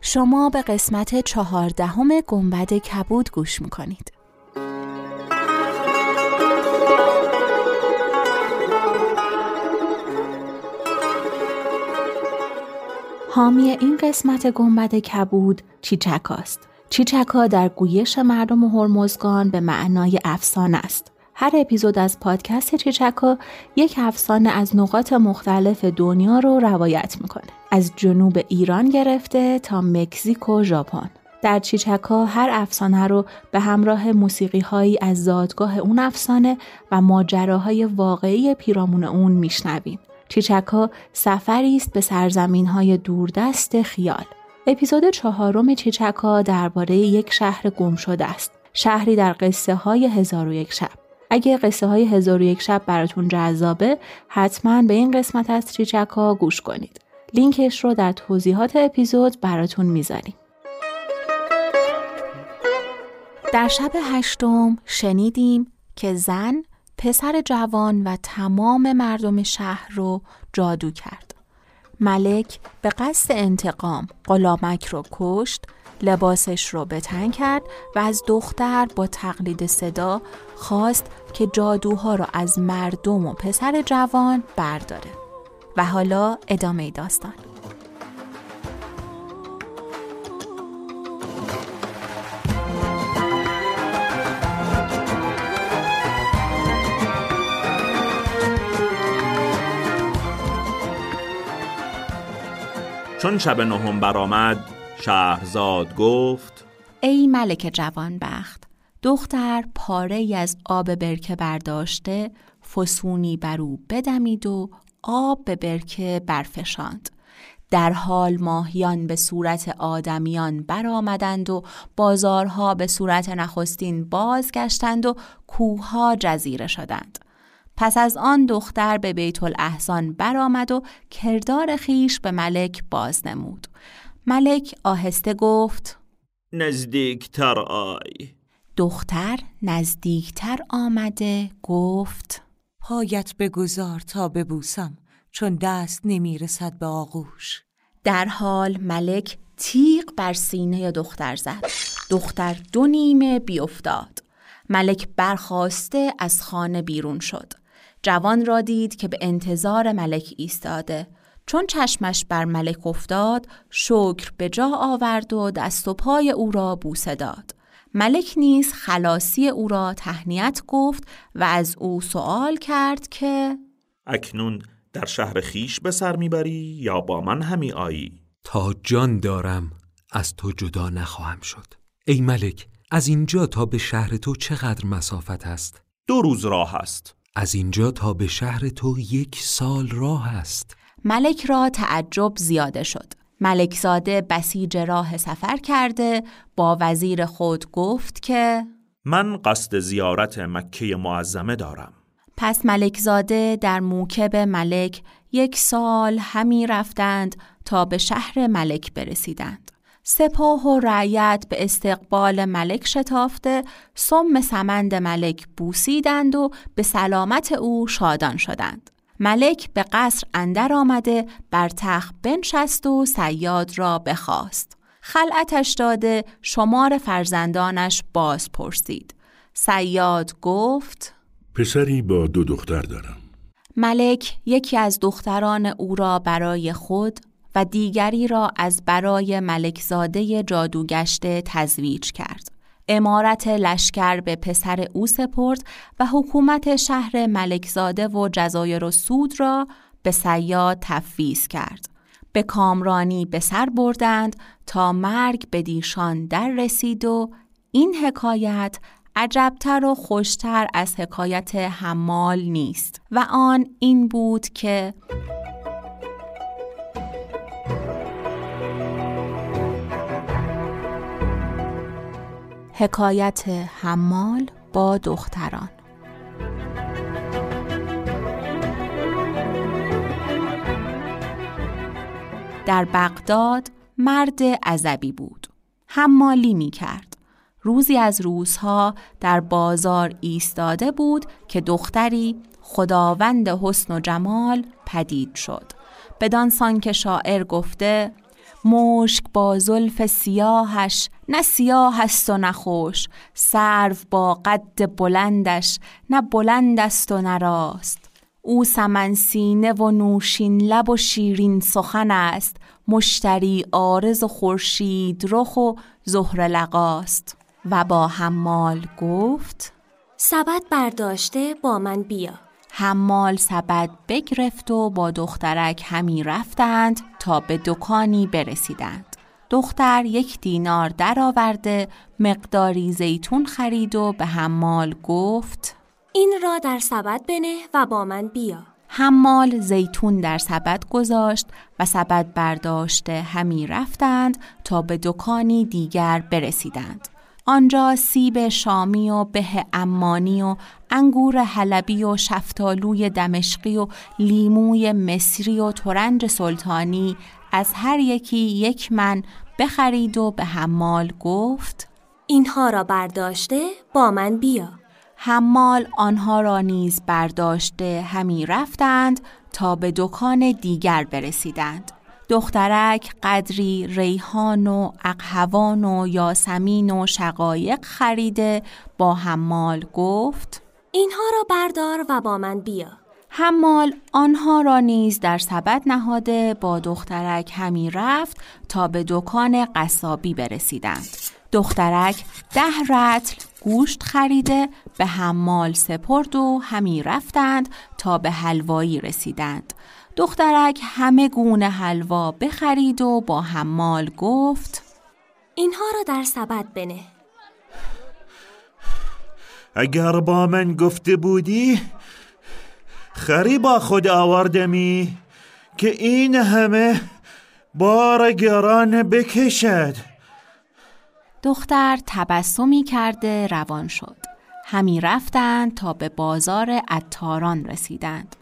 شما به قسمت چهاردهم گنبد کبود گوش می‌کنید. حامی این قسمت گنبد کبود چیچکاست. چیچکا در گویش مردم هرمزگان به معنای افسانه است. هر اپیزود از پادکست چیچکا یک افسانه از نقاط مختلف دنیا رو روایت می‌کنه. از جنوب ایران گرفته تا مکزیک و ژاپن. در چیچکا هر افسانه رو به همراه موسیقی هایی از زادگاه اون افسانه و ماجراهای واقعی پیرامون اون میشنویم. چیچکا سفری است به سرزمین های دوردست خیال. اپیزود چهارم چیچکا درباره یک شهر گم شده است. شهری در قصه های هزار و یک شب. اگه قصه های هزار و یک شب براتون جذابه حتما به این قسمت از چیچکا گوش کنید. لینکش رو در توضیحات اپیزود براتون می‌ذاریم. در شب هشتم شنیدیم که زن پسر جوان و تمام مردم شهر رو جادو کرد. ملک به قصد انتقام غلامک رو کشت لباسش رو بتن کرد و از دختر با تقلید صدا خواست که جادوها رو از مردم و پسر جوان برداره و حالا ادامه داستان. چون شب نهم برآمد شهرزاد گفت ای ملک جوانبخت دختر پاره ای از آب برکه برداشته فسونی بر او بدمید و آب به برکه برفشاند. در حال ماهیان به صورت آدمیان برآمدند و بازارها به صورت نخستین بازگشتند و کوهها جزیره شدند. پس از آن دختر به بیت الاحسان برآمد و کردار خیش به ملک باز نمود ملک آهسته گفت نزدیکتر آی. دختر نزدیکتر آمده گفت پایت بگذار تا ببوسم چون دست نمی‌رسد به آغوش. در حال ملک تیغ بر سینه دختر زد. دختر دو نیمه بیافتاد ملک برخواسته از خانه بیرون شد. جوان را دید که به انتظار ملک ایستاده. چون چشمش بر ملک افتاد شکر به جا آورد و دست و پای او را بوسه داد. ملک نیز خلاصی او را تهنیت گفت و از او سوال کرد که اکنون در شهر خیش به سر می‌بری یا با من همی آیی؟ تا جان دارم از تو جدا نخواهم شد. ای ملک از اینجا تا به شهر تو چقدر مسافت است؟ دو روز راه است. از اینجا تا به شهر تو یک سال راه است ملک را تعجب زیاده شد. ملکزاده بسیج راه سفر کرده با وزیر خود گفت که من قصد زیارت مکه معظمه دارم. پس ملکزاده در موکب ملک یک سال همی رفتند تا به شهر ملک برسیدند. سپاه و رعیت به استقبال ملک شتافته سم سمند ملک بوسیدند و به سلامت او شادان شدند. ملک به قصر اندر آمده بر تخت بنشست و سیاد را بخواست. خلعتش داده شمار فرزندانش باز پرسید. سیاد گفت پسری با دو دختر دارم. ملک یکی از دختران او را برای خود و دیگری را از برای ملکزاده جادوگشته تزویج کرد. امارت لشکر به پسر او سپرد و حکومت شهر ملکزاده و جزایر و سود را به سیاد تفویض کرد. به کامرانی به سر بردند تا مرگ به دیشان در رسید و این حکایت عجبتر و خوشتر از حکایت حمال نیست و آن این بود که حکایت حمال با دختران. در بغداد مرد عذبی بود. حمالی می کرد روزی از روزها در بازار ایستاده بود که دختری خداوند حسن و جمال پدید شد. بدان که شاعر گفته مشک با زلف سیاهش نه سیاه است و نه خوش سرو با قد بلندش نه بلند است و نه راست. او سمن سینه و نوشین لب و شیرین سخن است مشتری آرز و خورشید رخ و زهر لقاست و با حمال گفت سبد برداشته با من بیا. حمال سبد بگرفت و با دخترک همی رفتند تا به دکانی برسیدند. دختر یک دینار درآورده مقداری زیتون خرید و به حمال گفت این را در سبد بنه و با من بیا. حمال زیتون در سبد گذاشت و سبد برداشته همی رفتند تا به دکانی دیگر برسیدند. آنجا سیب شامی و به امانی و انگور حلبی و شفتالوی دمشقی و لیموی مصری و ترنج سلطانی از هر یکی یک من بخرید و به حمال گفت اینها را برداشته با من بیا. حمال آنها را نیز برداشته همی رفتند تا به دکان دیگر برسیدند. دخترک قدری ریحان و اقهوان و یاسمین و شقایق خریده با حمال گفت اینها را بردار و با من بیا. حمال آنها را نیز در سبد نهاده با دخترک همی رفت تا به دکان قصابی برسیدند. دخترک ده رتل گوشت خریده به حمال سپرد و همی رفتند تا به حلوایی رسیدند. دخترک همه گونه حلوا بخرید و با حمال گفت اینها را در سبد بنه. اگر با من گفته بودی خری با خود آوردمی که این همه بار گران بکشد. دختر تبسمی کرده روان شد. همی رفتند تا به بازار عطاران رسیدند.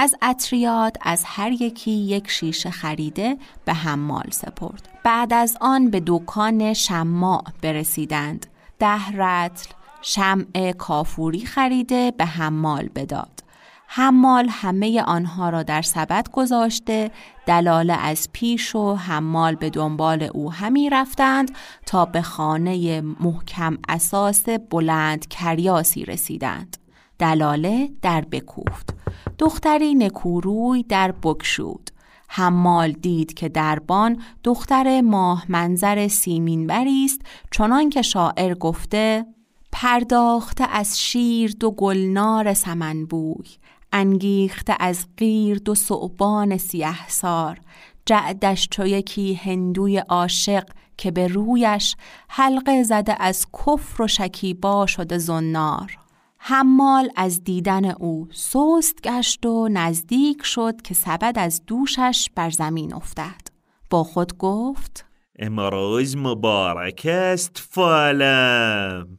از اطریاد از هر یکی یک شیشه خریده به حمال سپرد. بعد از آن به دکان شماع برسیدند. ده رتل شمع کافوری خریده به حمال بداد. حمال همه آنها را در سبد گذاشته دلاله از پیش و حمال به دنبال او همی رفتند تا به خانه محکم اساس بلند کریاسی رسیدند. دلاله در بکوفت. دختری نکوروی در بکشود حمال دید که دربان دختر ماه منظر سیمین است چنان که شاعر گفته پرداخته از شیر دو گلنار سمن بوی انگیخته از غیر دو صعبان سیه سار. جعدش چو یکی هندوی عاشق که به رویش حلقه زده از کفر و شکیبا شده زنار. حمال از دیدن او سست گشت و نزدیک شد که سبد از دوشش بر زمین افتد. با خود گفت امروز مبارک است فالم.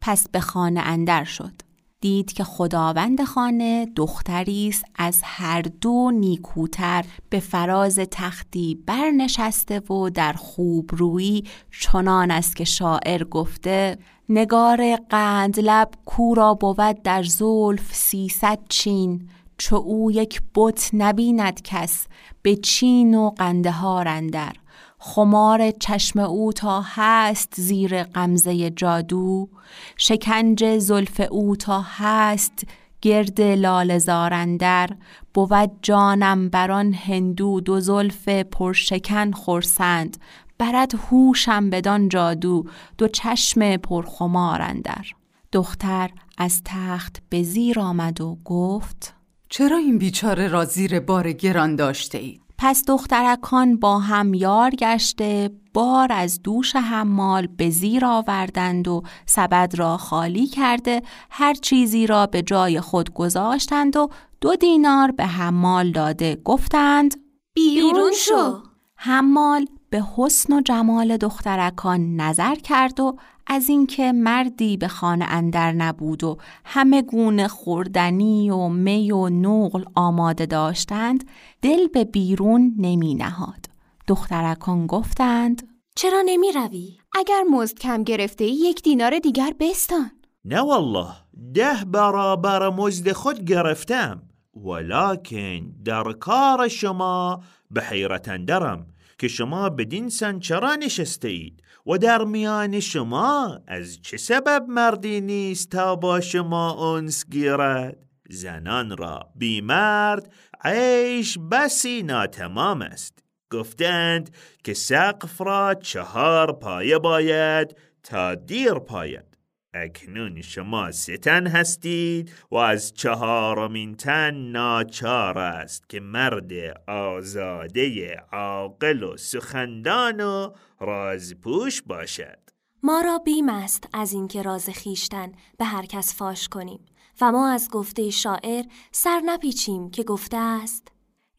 پس به خانه اندر شد. دید که خداوند خانه دختری است از هر دو نیکوتر. به فراز تختی برنشسته و در خوب روی چنان است که شاعر گفته نگار قند لب کورا بود در زلف سیصد چین چو او یک بت نبیند کس به چین و قنده ها رندر. خمار چشم او تا هست زیر قمزه جادو شکنج زلف او تا هست گرد لال زارندر. بود جانم بران هندو دو زلف پرشکن خورسند برد هوشم بدان جادو دو چشم پرخمارندر دختر از تخت به زیر آمد و گفت چرا این بیچاره را زیر بار گران داشته اید؟ پس دخترکان با هم یار گشته بار از دوش حمال به زیر آوردند و سبد را خالی کرده هر چیزی را به جای خود گذاشتند و دو دینار به حمال داده گفتند بیرون شو. حمال به حسن و جمال دخترکان نظر کرد و از اینکه مردی به خانه اندر نبود و همه گونه خوردنی و می و نقل آماده داشتند دل به بیرون نمی نهاد. دخترکان گفتند چرا نمی روی؟ اگر مزد کم گرفته یک دینار دیگر بستان. نه والله ده برابر مزد خود گرفتم ولکن در کار شما به حیرت اندرم. که شما بدین سن چرا نشسته اید و در میان شما از چه سبب مردی نیست تا با شما انس گیرد؟ زنان را بی مرد عیش بسی ناتمام است. گفتند که سقف را چهار پایه باید تا دیر پاید. اکنون شما ستن هستید و از چهارمین تن ناچار است که مرد آزاده عاقل و سخندان و رازپوش باشد. ما را بیم است از اینکه راز خیشتن به هر کس فاش کنیم و ما از گفته شاعر سر نپیچیم که گفته است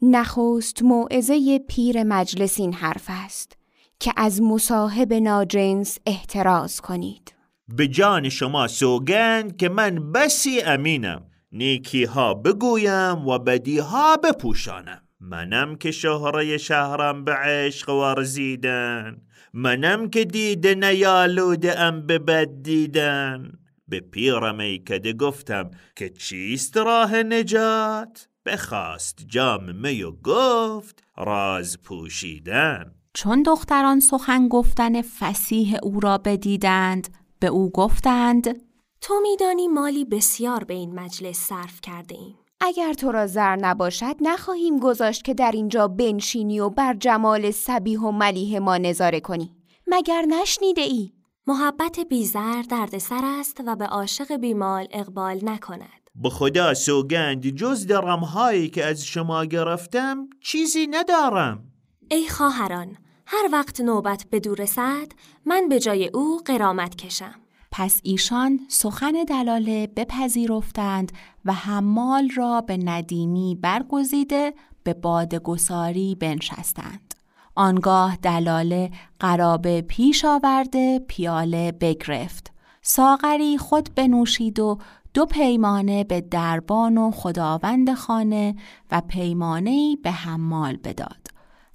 نخست موعظه پیر مجلس این حرف است که از مصاحب ناجنس احتراز کنید. به جان شما سوگند که من بسی امینم. نیکی ها بگویم و بدی ها بپوشانم. منم که شهره شهرم به عشق ورزیدن. منم که دیده نیالوده ام به بد دیدن. به گفتم که چیست راه نجات؟ بخواست جام می و گفت راز پوشیدن. چون دختران سخن گفتن فسیح او را بدیدند به او گفتند تو میدانی مالی بسیار به این مجلس صرف کرده ایم. اگر تو را زر نباشد نخواهیم گذاشت که در اینجا بنشینی و بر جمال سبیه و ملیه ما نظاره کنی مگر نشنیده ای؟ محبت بیزر دردسر است و به عاشق بیمال اقبال نکند به خدا سوگند جز درمهایی که از شما گرفتم چیزی ندارم ای خواهران هر وقت نوبت به دور رسد من به جای او قرامت کشم پس ایشان سخن دلاله بپذیرفتند و حمال را به ندیمی برگزیده به بادگساری بنشستند. آنگاه دلاله قرابه پیش آورده پیاله بگرفت. ساغری خود بنوشید و دو پیمانه به دربان و خداوند خانه و پیمانه به حمال بداد.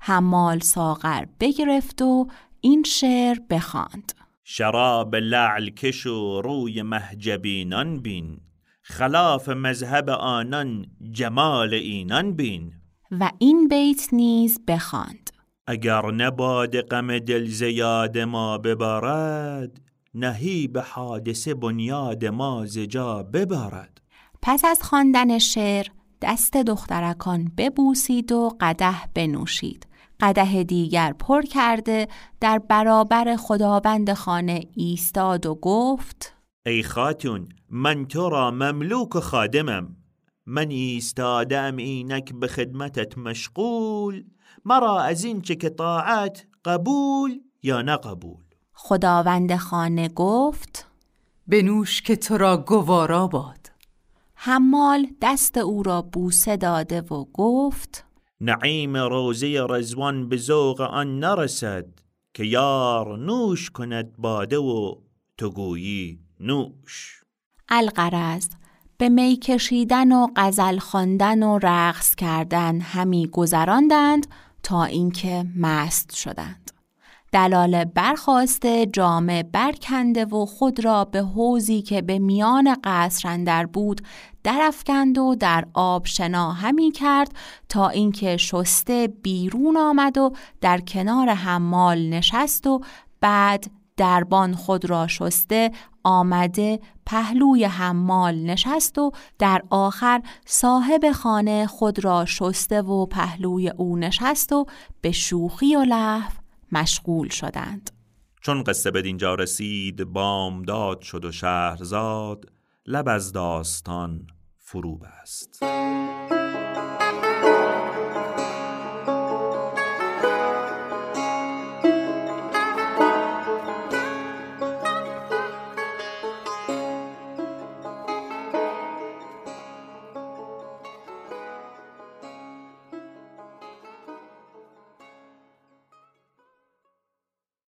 حمال ساغر بگرفت و این شعر بخواند. شراب لعل کش و روی مهجبینان بین خلاف مذهب آنان جمال اینان بین. و این بیت نیز بخواند. اگر نباد غم دل زیاد ما ببارد نهی به حادثه بنیاد ما زجا ببارد. پس از خواندن شعر دست دخترکان ببوسید و قده بنوشید. قده دیگر پر کرده در برابر خداوند خانه ایستاد و گفت ای خاتون من تو را مملوک و خادمم. من ایستادم اینک به خدمتت مشغول. مرا از این چه که طاعت قبول یا نقبول خداوند خانه گفت بنوش که تو را گوارا باد. حمال دست او را بوسه داده و گفت نعیم روزه رزوان به ذوق آن نرسد که یار نوش کند باده و تو گویی نوش. القرز به می کشیدن و غزل خواندن و رقص کردن همی گذراندند تا اینکه مست شدند. دلال برخواسته جامه برکنده و خود را به حوزی که به میان قصر اندر بود درفکند و در آب شنا همی کرد تا اینکه شسته بیرون آمد و در کنار حمال نشست و بعد دربان خود را شسته آمده پهلوی حمال نشست و در آخر صاحب خانه خود را شسته و پهلوی او نشست و به شوخی و لحو مشغول شدند. چون قصه به دینجا رسید بامداد شد و شهرزاد لب از داستان فرو بست